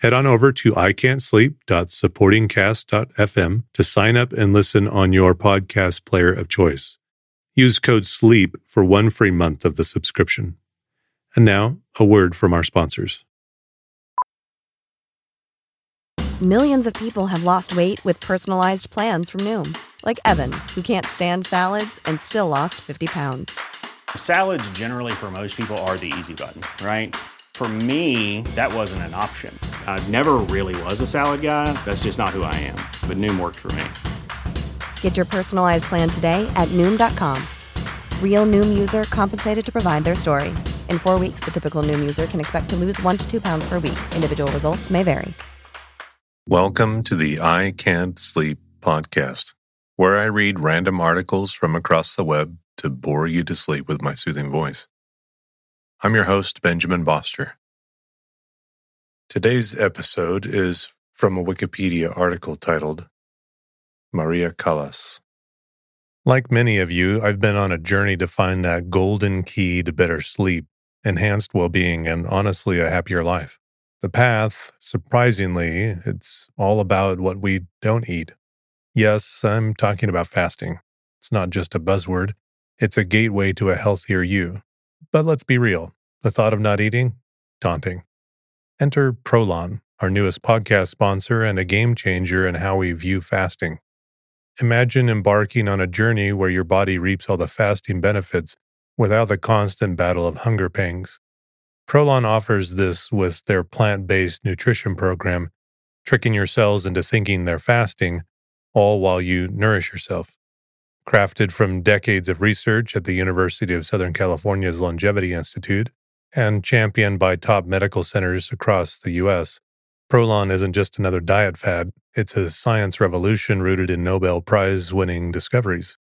Head on over to ican'tsleep.supportingcast.fm to sign up and listen on your podcast player of choice. Use code SLEEP for one free month of the subscription. And now, a word from our sponsors. Millions of people have lost weight with personalized plans from Noom, like Evan, who can't stand salads and still lost 50 pounds. Salads, generally, for most people, are the easy button, right? For me, that wasn't an option. I never really was a salad guy. That's just not who I am. But Noom worked for me. Get your personalized plan today at Noom.com. Real Noom user compensated to provide their story. In four weeks, the typical Noom user can expect to lose one to two pounds per week. Individual results may vary. Welcome to the I Can't Sleep podcast, where I read random articles from across the web to bore you to sleep with my soothing voice. I'm your host, Benjamin Boster. Today's episode is from a Wikipedia article titled Maria Callas. Like many of you, I've been on a journey to find that golden key to better sleep, enhanced well being, and honestly, a happier life. The path, surprisingly, it's all about what we don't eat. Yes, I'm talking about fasting. It's not just a buzzword, it's a gateway to a healthier you. But let's be real the thought of not eating? Daunting. Enter Prolon, our newest podcast sponsor and a game changer in how we view fasting. Imagine embarking on a journey where your body reaps all the fasting benefits without the constant battle of hunger pangs. Prolon offers this with their plant based nutrition program, tricking your cells into thinking they're fasting, all while you nourish yourself. Crafted from decades of research at the University of Southern California's Longevity Institute and championed by top medical centers across the U.S., Prolon isn't just another diet fad, it's a science revolution rooted in Nobel Prize winning discoveries.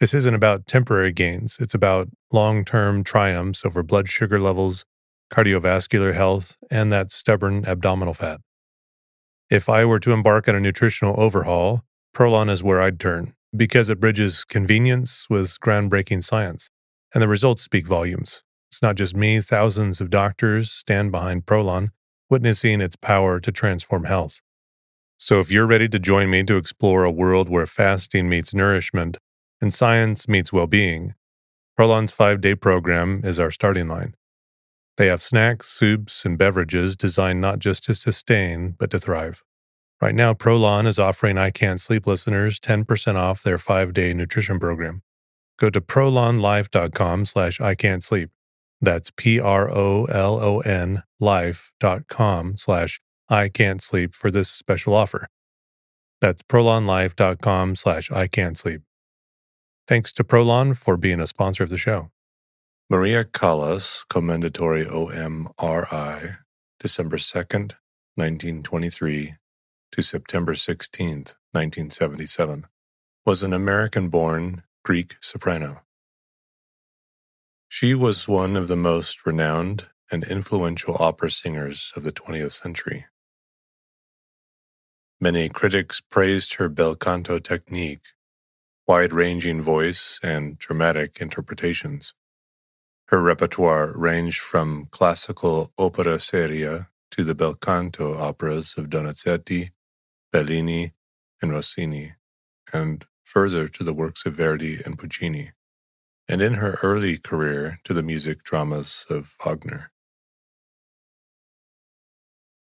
This isn't about temporary gains, it's about long term triumphs over blood sugar levels, cardiovascular health, and that stubborn abdominal fat. If I were to embark on a nutritional overhaul, Prolon is where I'd turn because it bridges convenience with groundbreaking science, and the results speak volumes. It's not just me, thousands of doctors stand behind Prolon, witnessing its power to transform health. So if you're ready to join me to explore a world where fasting meets nourishment and science meets well being, Prolon's five day program is our starting line. They have snacks, soups, and beverages designed not just to sustain, but to thrive. Right now, Prolon is offering I Can't Sleep listeners 10% off their five-day nutrition program. Go to prolonlife.com slash I Can't Sleep. That's P-R-O-L-O-N life.com slash I Can't Sleep for this special offer. That's prolonlife.com slash I Can't Sleep. Thanks to Prolon for being a sponsor of the show. Maria Callas, Commendatore OMRI, December 2nd, 1923 to September 16, 1977, was an American born Greek soprano. She was one of the most renowned and influential opera singers of the 20th century. Many critics praised her bel canto technique, wide ranging voice, and dramatic interpretations. Her repertoire ranged from classical opera seria to the bel canto operas of Donizetti, Bellini, and Rossini, and further to the works of Verdi and Puccini, and in her early career to the music dramas of Wagner.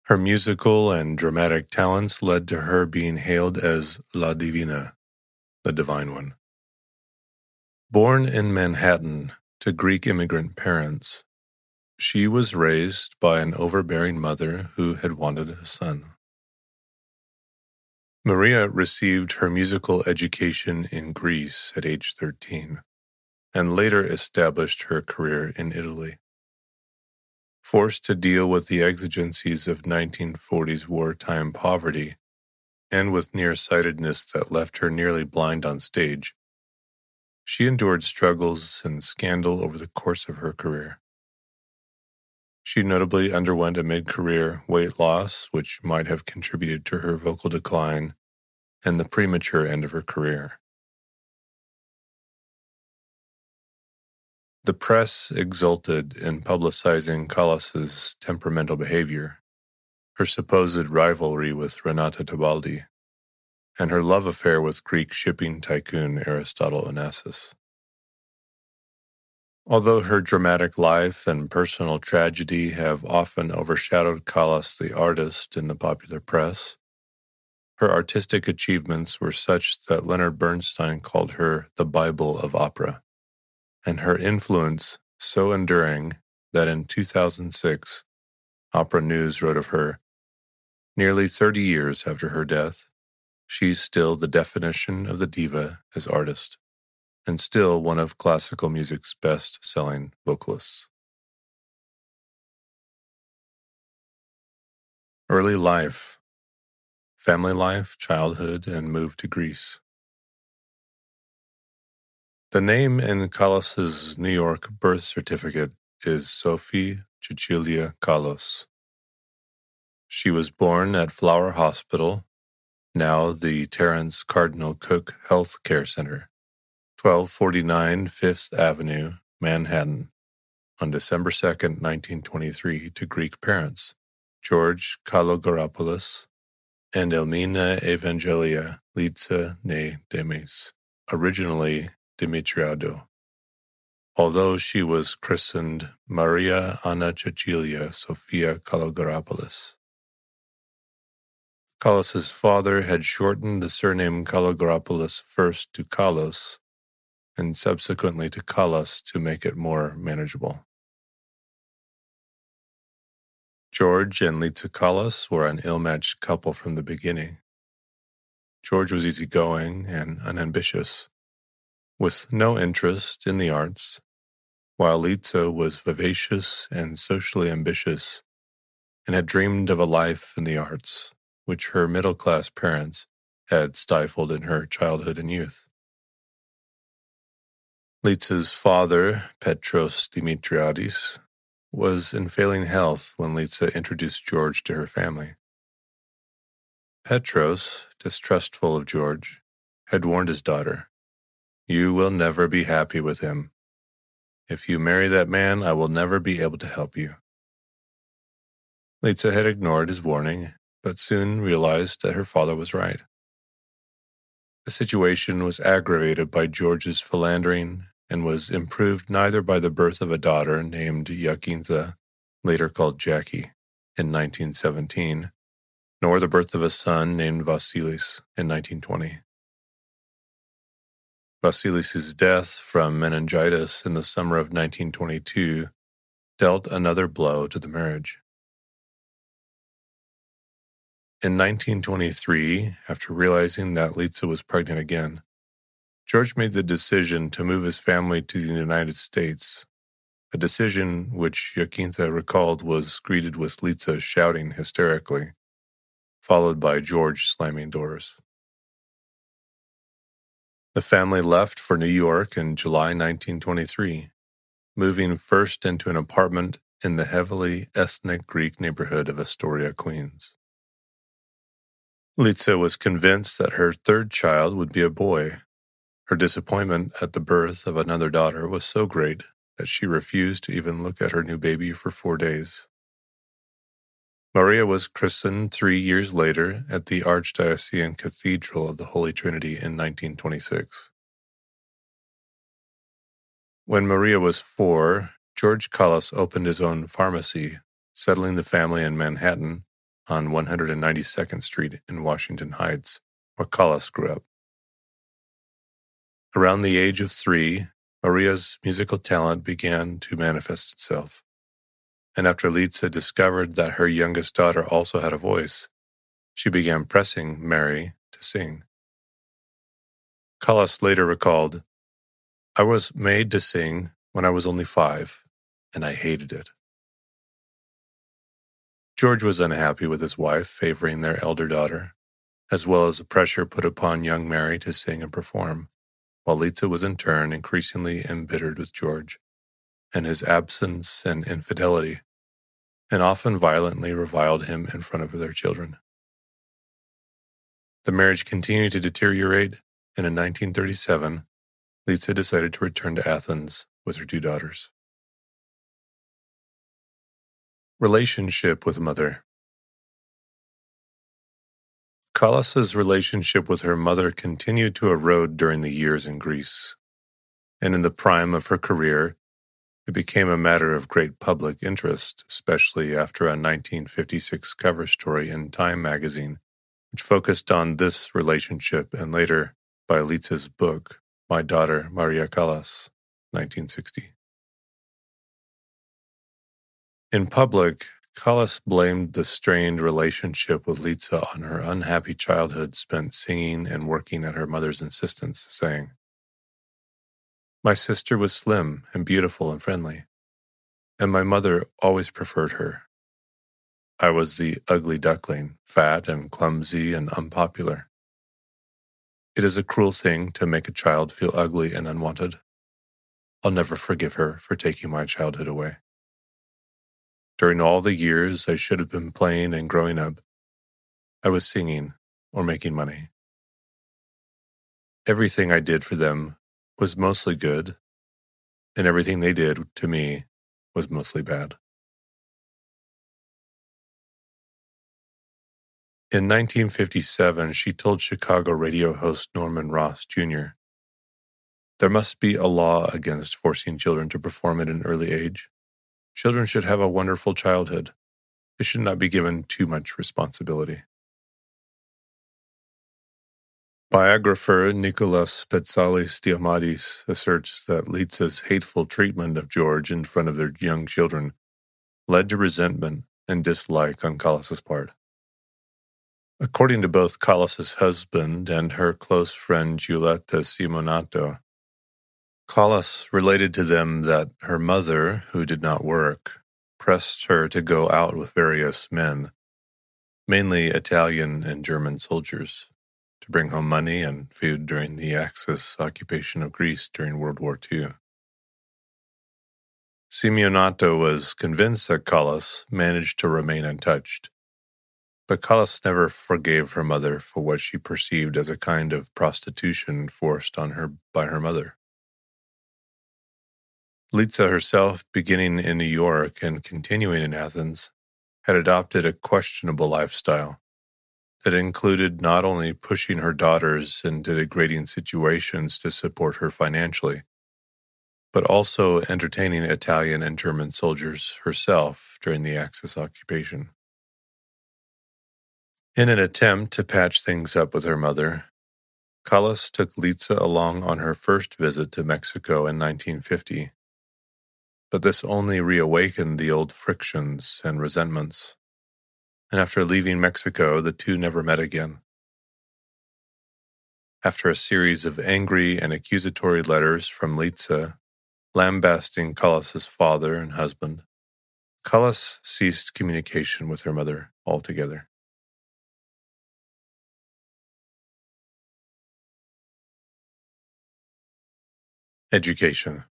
Her musical and dramatic talents led to her being hailed as La Divina, the Divine One. Born in Manhattan to Greek immigrant parents, she was raised by an overbearing mother who had wanted a son. Maria received her musical education in Greece at age 13 and later established her career in Italy. Forced to deal with the exigencies of 1940s wartime poverty and with nearsightedness that left her nearly blind on stage, she endured struggles and scandal over the course of her career. She notably underwent a mid career weight loss, which might have contributed to her vocal decline and the premature end of her career. The press exulted in publicizing Callas's temperamental behavior, her supposed rivalry with Renata Tebaldi, and her love affair with Greek shipping tycoon Aristotle Onassis. Although her dramatic life and personal tragedy have often overshadowed Callas the artist in the popular press, her artistic achievements were such that Leonard Bernstein called her the Bible of opera and her influence so enduring that in 2006, Opera News wrote of her Nearly 30 years after her death, she's still the definition of the diva as artist, and still one of classical music's best selling vocalists. Early life, family life, childhood, and move to Greece. The name in Callas's New York birth certificate is Sophie Cecilia Callas. She was born at Flower Hospital, now the Terence Cardinal Cooke Health Care Center, 1249 Fifth Avenue, Manhattan, on December 2, 1923, to Greek parents, George Kalogeropoulos and Elmina Evangelia Litsa ne Demis, originally Dimitriadou, although she was christened Maria Anna Cecilia Sophia Kalogeropoulos. Callas's father had shortened the surname Kalogeropoulos first to Kalos and subsequently to Callas to make it more manageable. George and Litsa Callas were an ill-matched couple from the beginning. George was easygoing and unambitious, with no interest in the arts, while Litsa was vivacious and socially ambitious and had dreamed of a life in the arts, which her middle class parents had stifled in her childhood and youth. Litsa's father, Petros Dimitriadis, was in failing health when Litsa introduced George to her family. Petros, distrustful of George, had warned his daughter you will never be happy with him. If you marry that man, I will never be able to help you. Litsa had ignored his warning, but soon realized that her father was right. The situation was aggravated by George's philandering and was improved neither by the birth of a daughter named Iakintha, later called Jackie, in 1917, nor the birth of a son named Vasilis in 1920. Vasilis's death from meningitis in the summer of 1922 dealt another blow to the marriage. In 1923, after realizing that Litsa was pregnant again, George made the decision to move his family to the United States, a decision which Iakintha recalled was greeted with Litsa shouting hysterically, followed by George slamming doors. The family left for New York in July 1923, moving first into an apartment in the heavily ethnic Greek neighborhood of Astoria, Queens. Litsa was convinced that her third child would be a boy. Her disappointment at the birth of another daughter was so great that she refused to even look at her new baby for four days. Maria was christened three years later at the Archdiocesan Cathedral of the Holy Trinity in 1926. When Maria was four, George Callas opened his own pharmacy, settling the family in Manhattan on 192nd Street in Washington Heights, where Callas grew up. Around the age of three, Maria's musical talent began to manifest itself and after Litsa discovered that her youngest daughter also had a voice, she began pressing Mary to sing. Callas later recalled, I was made to sing when I was only five, and I hated it. George was unhappy with his wife favoring their elder daughter, as well as the pressure put upon young Mary to sing and perform, while Litsa was in turn increasingly embittered with George and his absence and infidelity, and often violently reviled him in front of their children. The marriage continued to deteriorate, and in 1937, Litsa decided to return to Athens with her two daughters. Relationship with mother. Callas's relationship with her mother continued to erode during the years in Greece, and in the prime of her career, it became a matter of great public interest, especially after a 1956 cover story in Time magazine, which focused on this relationship and later by Litsa's book, My Daughter Maria Callas, 1960. In public, Callas blamed the strained relationship with Litsa on her unhappy childhood spent singing and working at her mother's insistence, saying, My sister was slim and beautiful and friendly, and my mother always preferred her. I was the ugly duckling, fat and clumsy and unpopular. It is a cruel thing to make a child feel ugly and unwanted. I'll never forgive her for taking my childhood away. During all the years I should have been playing and growing up, I was singing or making money. Everything I did for them was mostly good, and everything they did to me was mostly bad. In 1957, she told Chicago radio host Norman Ross Jr., There must be a law against forcing children to perform at an early age. Children should have a wonderful childhood. They should not be given too much responsibility. Biographer Nicholas Petsalis Diomidis asserts that Litsa's hateful treatment of George in front of their young children led to resentment and dislike on Callas's part. According to both Callas's husband and her close friend Giulietta Simionato, Callas related to them that her mother, who did not work, pressed her to go out with various men, mainly Italian and German soldiers, to bring home money and food during the Axis occupation of Greece during World War II. Simionato was convinced that Callas managed to remain untouched, but Callas never forgave her mother for what she perceived as a kind of prostitution forced on her by her mother. Litsa herself, beginning in New York and continuing in Athens, had adopted a questionable lifestyle that included not only pushing her daughters into degrading situations to support her financially, but also entertaining Italian and German soldiers herself during the Axis occupation. In an attempt to patch things up with her mother, Callas took Litsa along on her first visit to Mexico in 1950 but this only reawakened the old frictions and resentments. And after leaving Mexico, the two never met again. After a series of angry and accusatory letters from Litsa, lambasting Callas's father and husband, Callas ceased communication with her mother altogether. Education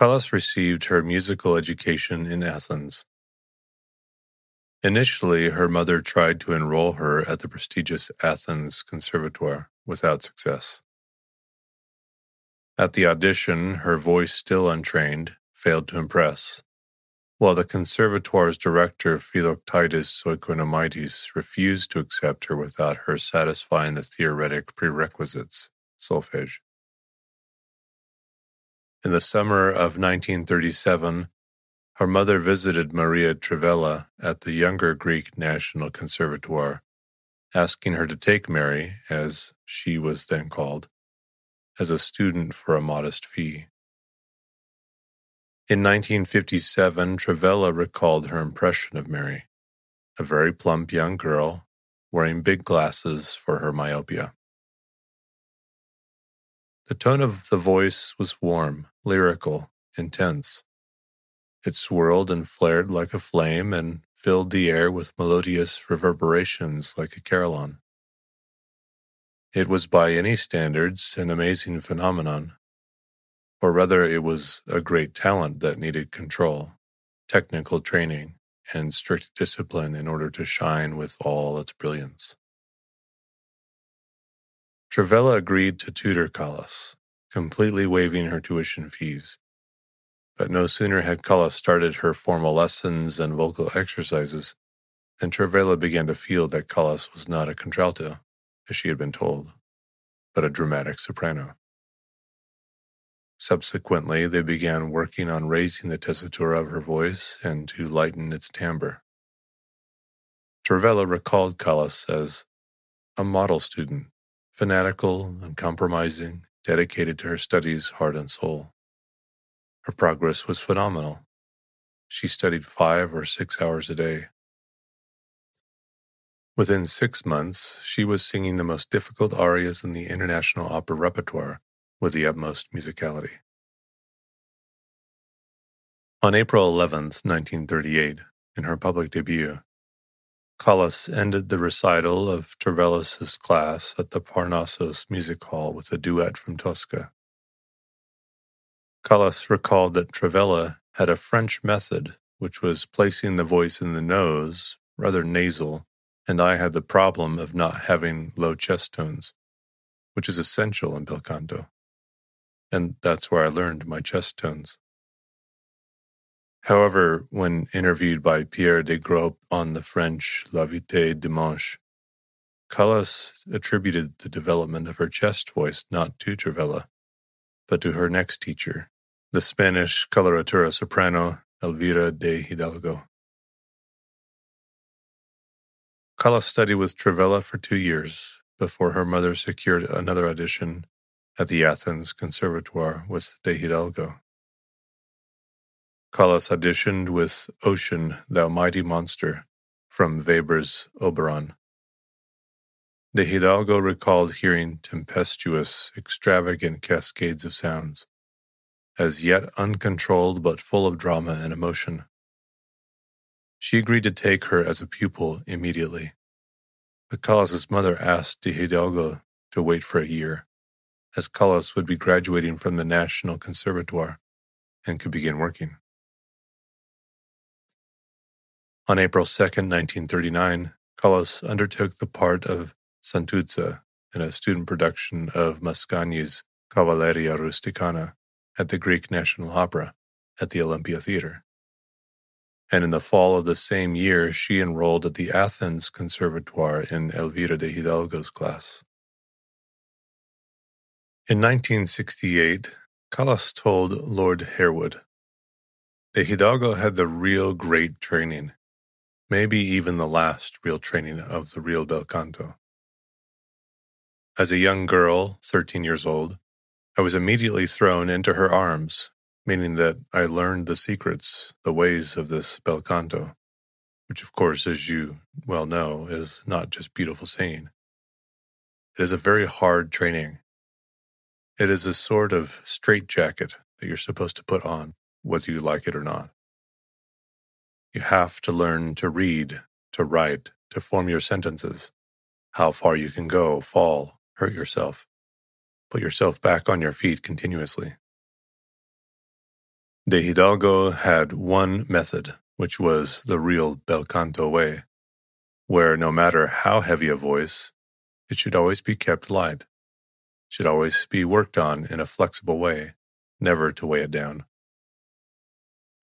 Callas received her musical education in Athens. Initially, her mother tried to enroll her at the prestigious Athens Conservatoire without success. At the audition, her voice still untrained failed to impress, while the conservatoire's director Philoctides Oikonomidis refused to accept her without her satisfying the theoretic prerequisites solfege. In the summer of 1937, her mother visited Maria Trivella at the Younger Greek National Conservatoire, asking her to take Mary, as she was then called, as a student for a modest fee. In 1957, Trivella recalled her impression of Mary, a very plump young girl wearing big glasses for her myopia. The tone of the voice was warm, lyrical, intense. It swirled and flared like a flame and filled the air with melodious reverberations like a carillon. It was by any standards an amazing phenomenon, or rather, it was a great talent that needed control, technical training, and strict discipline in order to shine with all its brilliance. Trivella agreed to tutor Callas, completely waiving her tuition fees. But no sooner had Callas started her formal lessons and vocal exercises than Trivella began to feel that Callas was not a contralto, as she had been told, but a dramatic soprano. Subsequently, they began working on raising the tessitura of her voice and to lighten its timbre. Trivella recalled Callas as a model student fanatical, uncompromising, dedicated to her studies heart and soul. Her progress was phenomenal. She studied five or six hours a day. Within six months, she was singing the most difficult arias in the international opera repertoire with the utmost musicality. On April 11, 1938, in her public debut, Callas ended the recital of Trivella's class at the Parnassos Music Hall with a duet from Tosca. Callas recalled that Trivella had a French method, which was placing the voice in the nose, rather nasal, and I had the problem of not having low chest tones, which is essential in bel canto. And that's where I learned my chest tones. However, when interviewed by Pierre Desgraupes on the French L'Invité Dimanche, Callas attributed the development of her chest voice not to Trivella, but to her next teacher, the Spanish coloratura soprano Elvira de Hidalgo. Callas studied with Trivella for two years before her mother secured another audition at the Athens Conservatoire with de Hidalgo. Callas auditioned with Ocean, Thou Mighty Monster from Weber's Oberon. De Hidalgo recalled hearing tempestuous, extravagant cascades of sounds, as yet uncontrolled but full of drama and emotion. She agreed to take her as a pupil immediately. But Callas's mother asked de Hidalgo to wait for a year, as Callas would be graduating from the National Conservatoire and could begin working. On April 2, 1939, Callas undertook the part of Santuzza in a student production of Mascagni's Cavalleria Rusticana at the Greek National Opera at the Olympia Theatre. And in the fall of the same year, she enrolled at the Athens Conservatoire in Elvira de Hidalgo's class. In 1968, Callas told Lord Harewood, De Hidalgo had the real great training maybe even the last real training of the real bel canto. As a young girl, 13 years old, I was immediately thrown into her arms, meaning that I learned the secrets, the ways of this bel canto, which, of course, as you well know, is not just beautiful singing. It is a very hard training. It is a sort of straitjacket that you're supposed to put on, whether you like it or not. You have to learn to read, to write, to form your sentences, how far you can go, fall, hurt yourself, put yourself back on your feet continuously. De Hidalgo had one method, which was the real bel canto way, where no matter how heavy a voice, it should always be kept light, should always be worked on in a flexible way, never to weigh it down.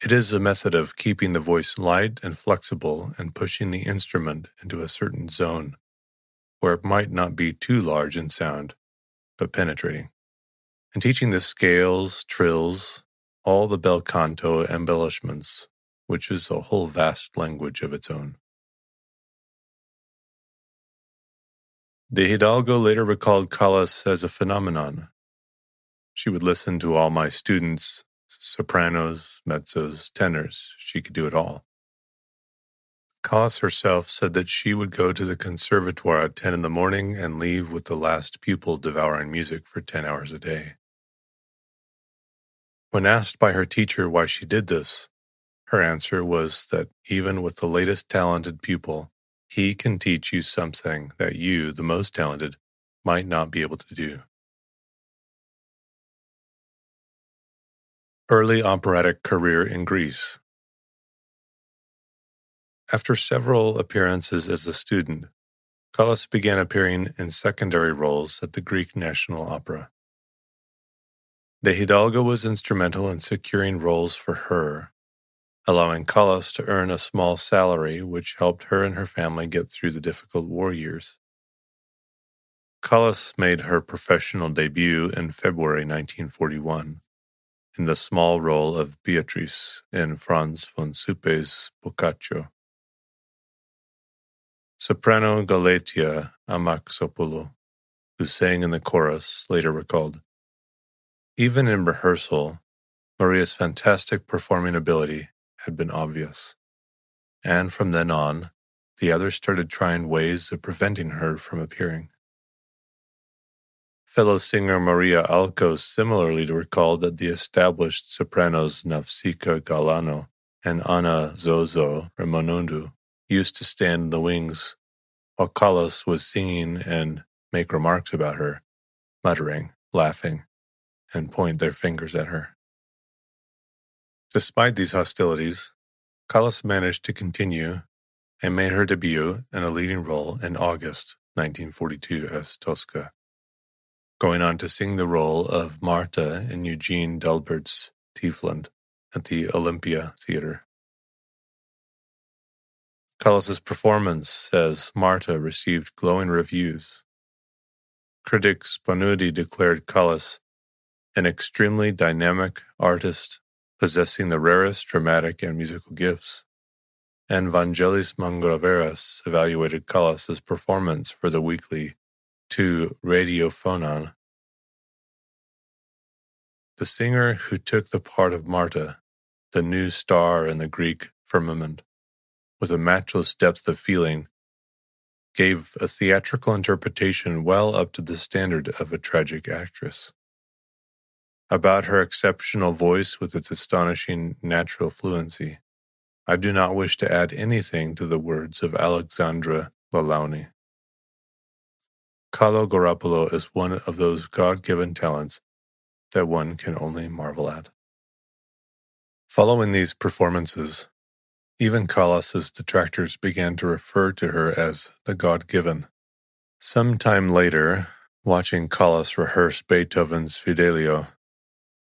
It is a method of keeping the voice light and flexible and pushing the instrument into a certain zone where it might not be too large in sound, but penetrating. And teaching the scales, trills, all the bel canto embellishments, which is a whole vast language of its own. De Hidalgo later recalled Callas as a phenomenon. She would listen to all my students sopranos, mezzos, tenors. She could do it all. Callas herself said that she would go to the conservatoire at 10 in the morning and leave with the last pupil devouring music for 10 hours a day. When asked by her teacher why she did this, Her answer was that even with the latest talented pupil, he can teach you something that you, the most talented, might not be able to do. Early operatic career in Greece. After several appearances as a student, Callas began appearing in secondary roles at the Greek National Opera. De Hidalgo was instrumental in securing roles for her allowing Callas to earn a small salary which helped her and her family get through the difficult war years. Callas made her professional debut in February 1941 in the small role of Beatrice in Franz von Suppe's Boccaccio. Soprano Galatia Amaxopoulou, who sang in the chorus, later recalled, Even in rehearsal, Maria's fantastic performing ability had been obvious. And from then on, the others started trying ways of preventing her from appearing. Fellow singer Maria Alco similarly recalled that the established sopranos Nafsika Galano and Anna Zozo Ramonundu used to stand in the wings while Callas was singing and make remarks about her, muttering, laughing, and point their fingers at her. Despite these hostilities, Callas managed to continue and made her debut in a leading role in August 1942 as Tosca, going on to sing the role of Marta in Eugene d'Albert's Tiefland at the Olympia Theatre. Callas's performance as Marta received glowing reviews. Critic Spanoudi declared Callas an extremely dynamic artist possessing the rarest dramatic and musical gifts, and Vangelis Mangliveras evaluated Callas's performance for the weekly to Radiophonon. The singer who took the part of Marta, the new star in the Greek firmament, with a matchless depth of feeling, gave a theatrical interpretation well up to the standard of a tragic actress about her exceptional voice with its astonishing natural fluency. I do not wish to add anything to the words of Alexandra Lalaouni. Kalogeropoulos is one of those God given talents that one can only marvel at. Following these performances, even Callas's detractors began to refer to her as the God given. Some time later, watching Callas rehearse Beethoven's Fidelio,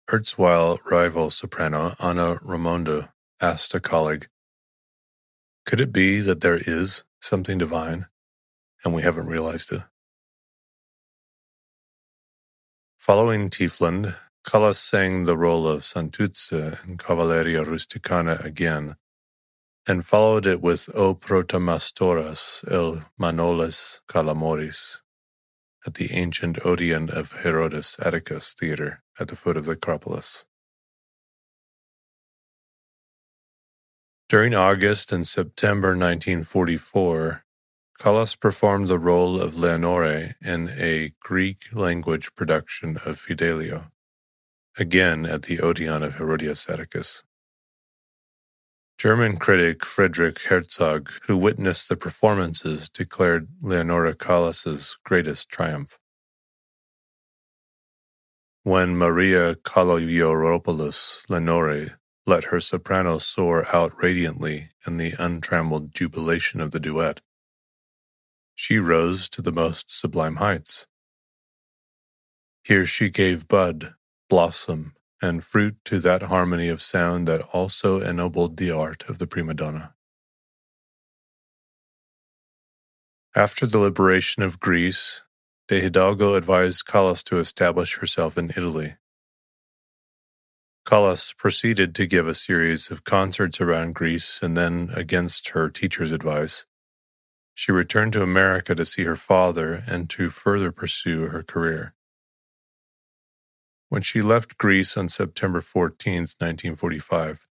Erstwhile rival soprano Anna Raimondo asked a colleague, Could it be that there is something divine and we haven't realized it? Following Tiefland, Callas sang the role of Santuzza in Cavalleria Rusticana again, and followed it with O Protomastoras el Manolis Kalomiris at the ancient Odeon of Herodes Atticus Theatre at the foot of the Acropolis. During August and September 1944, Callas performed the role of Leonore in a Greek language production of Fidelio, again at the Odeon of Herodes Atticus. German critic Friedrich Herzog, who witnessed the performances, declared Leonora Callas's greatest triumph. When Maria Kalogeropoulos Lenore let her soprano soar out radiantly in the untrammeled jubilation of the duet, she rose to the most sublime heights. Here she gave bud, blossom, and fruit to that harmony of sound that also ennobled the art of the prima donna. After the liberation of Greece, De Hidalgo advised Callas to establish herself in Italy. Callas proceeded to give a series of concerts around Greece and then, against her teacher's advice, she returned to America to see her father and to further pursue her career. When she left Greece on September 14, 1945,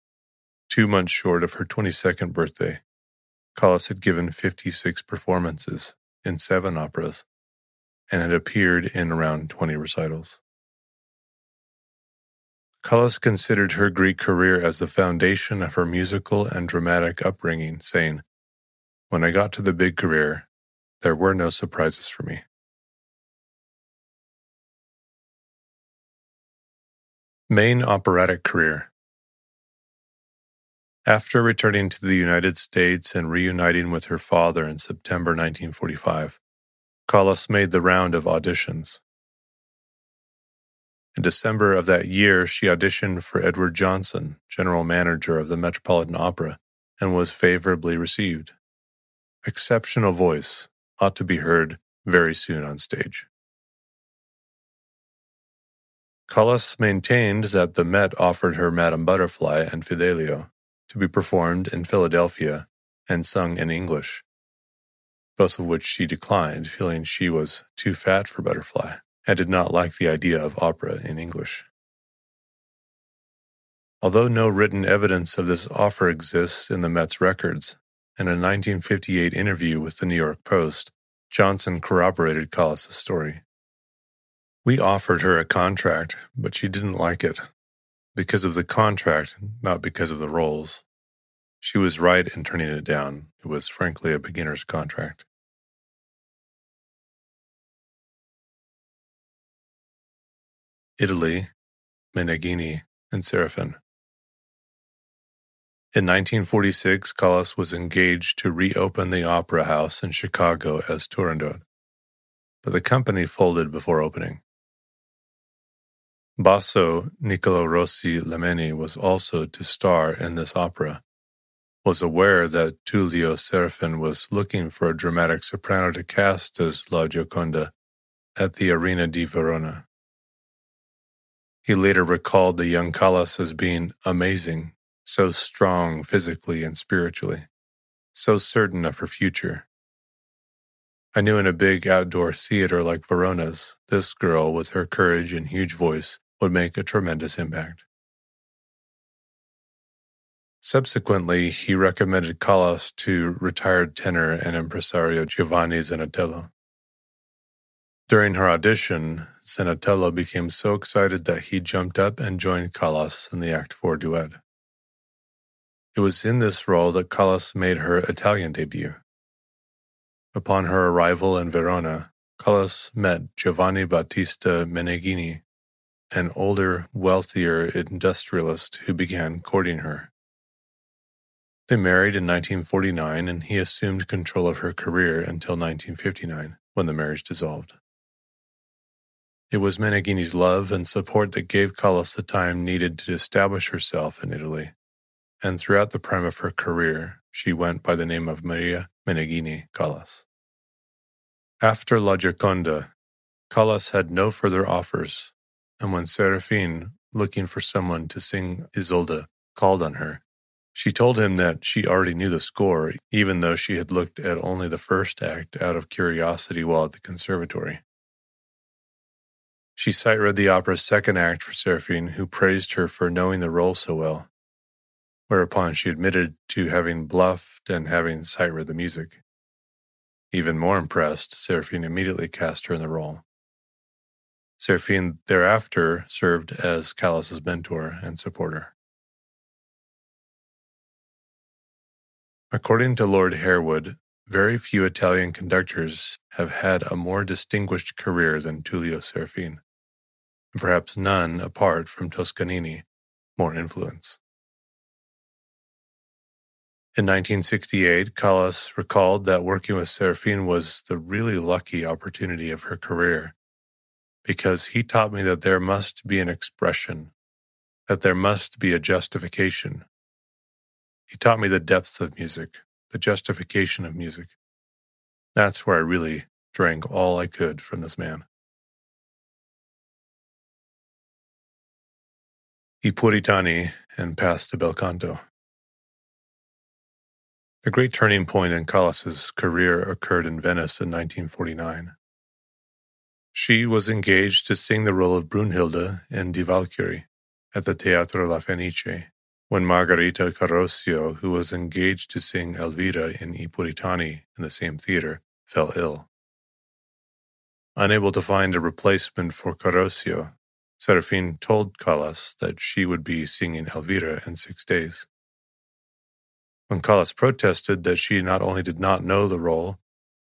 two months short of her 22nd birthday, Callas had given 56 performances in seven operas and had appeared in around 20 recitals. Callas considered her Greek career as the foundation of her musical and dramatic upbringing, saying, When I got to the big career, there were no surprises for me. Main operatic career After returning to the United States and reuniting with her father in September 1945, Callas made the round of auditions. In December of that year, she auditioned for Edward Johnson, general manager of the Metropolitan Opera, and was favorably received. Exceptional voice ought to be heard very soon on stage. Callas maintained that the Met offered her Madame Butterfly and Fidelio to be performed in Philadelphia and sung in English, both of which she declined, feeling she was too fat for Butterfly and did not like the idea of opera in English. Although no written evidence of this offer exists in the Met's records, in a 1958 interview with the New York Post, Johnson corroborated Callas' story. We offered her a contract, but she didn't like it. Because of the contract, not because of the roles. She was right in turning it down. It was frankly a beginner's contract. Italy, Meneghini, and Serafin. In 1946, Callas was engaged to reopen the Opera House in Chicago as Turandot, but the company folded before opening. Basso Niccolo Rossi Lemeni was also to star in this opera, was aware that Tullio Serafin was looking for a dramatic soprano to cast as La Gioconda at the Arena di Verona. He later recalled the young Callas as being amazing, so strong physically and spiritually, so certain of her future. I knew in a big outdoor theater like Verona's, this girl with her courage and huge voice would make a tremendous impact. Subsequently, he recommended Callas to retired tenor and impresario Giovanni Zenatello. During her audition, Zenatello became so excited that he jumped up and joined Callas in the Act 4 duet. It was in this role that Callas made her Italian debut. Upon her arrival in Verona, Callas met Giovanni Battista Meneghini, an older, wealthier industrialist who began courting her. They married in 1949 and he assumed control of her career until 1959, when the marriage dissolved. It was Meneghini's love and support that gave Callas the time needed to establish herself in Italy, and throughout the prime of her career, she went by the name of Maria Meneghini Callas. After La Gioconda, Callas had no further offers, and when Serafin, looking for someone to sing Isolde, called on her, she told him that she already knew the score, even though she had looked at only the first act out of curiosity while at the conservatory. She sight read the opera's second act for Serafin, who praised her for knowing the role so well, whereupon she admitted to having bluffed and having sight read the music. Even more impressed, Serafin immediately cast her in the role. Serafin thereafter served as Callas's mentor and supporter. According to Lord Harewood, very few Italian conductors have had a more distinguished career than Tullio Serafin, and perhaps none apart from Toscanini more influence. In 1968, Callas recalled that working with Serafin was the really lucky opportunity of her career because he taught me that there must be an expression, that there must be a justification. He taught me the depth of music, the justification of music. That's where I really drank all I could from this man. I Puritani and Path to Bel Canto. The great turning point in Callas's career occurred in Venice in 1949. She was engaged to sing the role of Brunhilde in Die Walküre at the Teatro La Fenice when Margherita Carosio, who was engaged to sing Elvira in I Puritani in the same theater, fell ill. Unable to find a replacement for Carosio, Serafin told Callas that she would be singing Elvira in six days. When Callas protested that she not only did not know the role,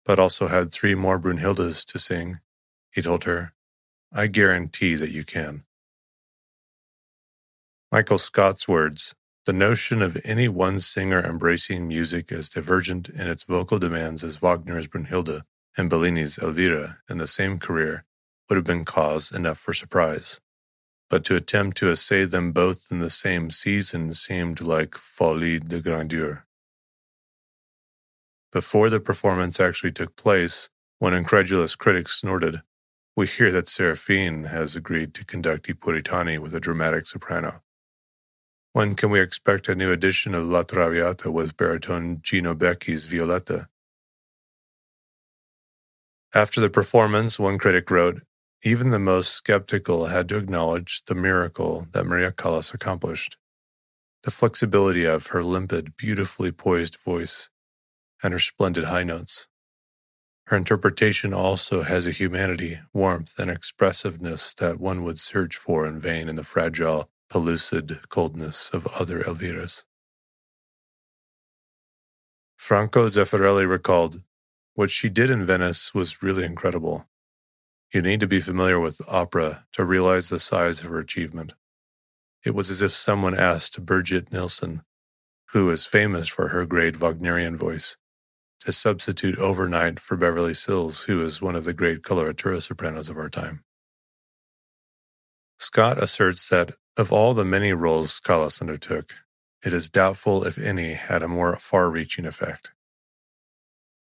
but also had three more Brunhildes to sing, he told her, I guarantee that you can. Michael Scott's words The notion of any one singer embracing music as divergent in its vocal demands as Wagner's Brunhilde and Bellini's Elvira in the same career would have been cause enough for surprise. But to attempt to essay them both in the same season seemed like folie de grandeur. Before the performance actually took place, when incredulous critics snorted, we hear that Serafin has agreed to conduct I Puritani with a dramatic soprano. When can we expect a new edition of La Traviata with baritone Gino Becchi's Violetta? After the performance, one critic wrote, even the most skeptical had to acknowledge the miracle that Maria Callas accomplished. The flexibility of her limpid, beautifully poised voice and her splendid high notes. Her interpretation also has a humanity, warmth, and expressiveness that one would search for in vain in the fragile, pellucid coldness of other Elviras. Franco Zeffirelli recalled, what she did in Venice was really incredible. You need to be familiar with opera to realize the size of her achievement. It was as if someone asked Birgit Nilsson, who is famous for her great Wagnerian voice, to substitute overnight for Beverly Sills, who is one of the great coloratura sopranos of our time. Scott asserts that of all the many roles Callas undertook, it is doubtful if any had a more far reaching effect.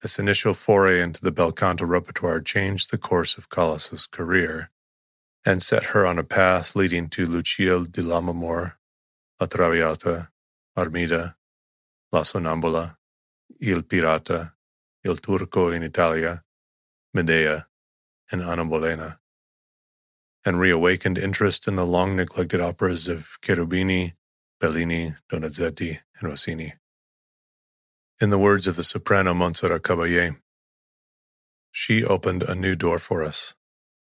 This initial foray into the bel canto repertoire changed the course of Callas's career and set her on a path leading to Lucia di Lammermoor, La Traviata, Armida, La Sonnambula, Il Pirata, Il Turco in Italia, Medea, and Anna Bolena, and reawakened interest in the long neglected operas of Cherubini, Bellini, Donizetti, and Rossini. In the words of the soprano Montserrat Caballé, she opened a new door for us,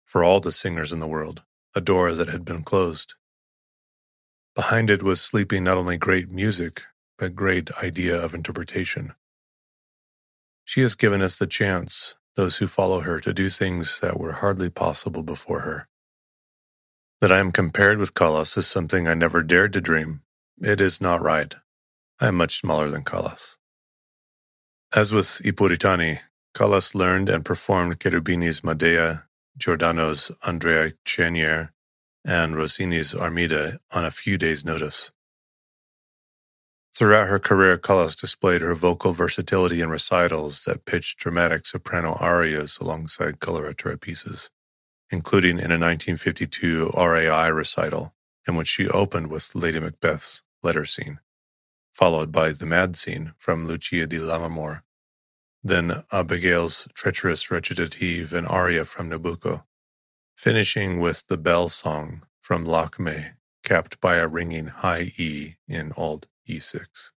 for all the singers in the world, a door that had been closed. Behind it was sleeping not only great music, but great idea of interpretation. She has given us the chance, those who follow her, to do things that were hardly possible before her. That I am compared with Callas is something I never dared to dream. It is not right. I am much smaller than Callas. As with I Puritani, Callas learned and performed Cherubini's Medea, Giordano's Andrea Chenier, and Rossini's Armida on a few days' notice. Throughout her career, Callas displayed her vocal versatility in recitals that pitched dramatic soprano arias alongside coloratura pieces, including in a 1952 RAI recital in which she opened with Lady Macbeth's letter scene followed by the mad scene from Lucia di Lammermoor, then Abigail's treacherous recitative and aria from Nabucco, finishing with the bell song from Lakme, capped by a ringing high E in alt E6.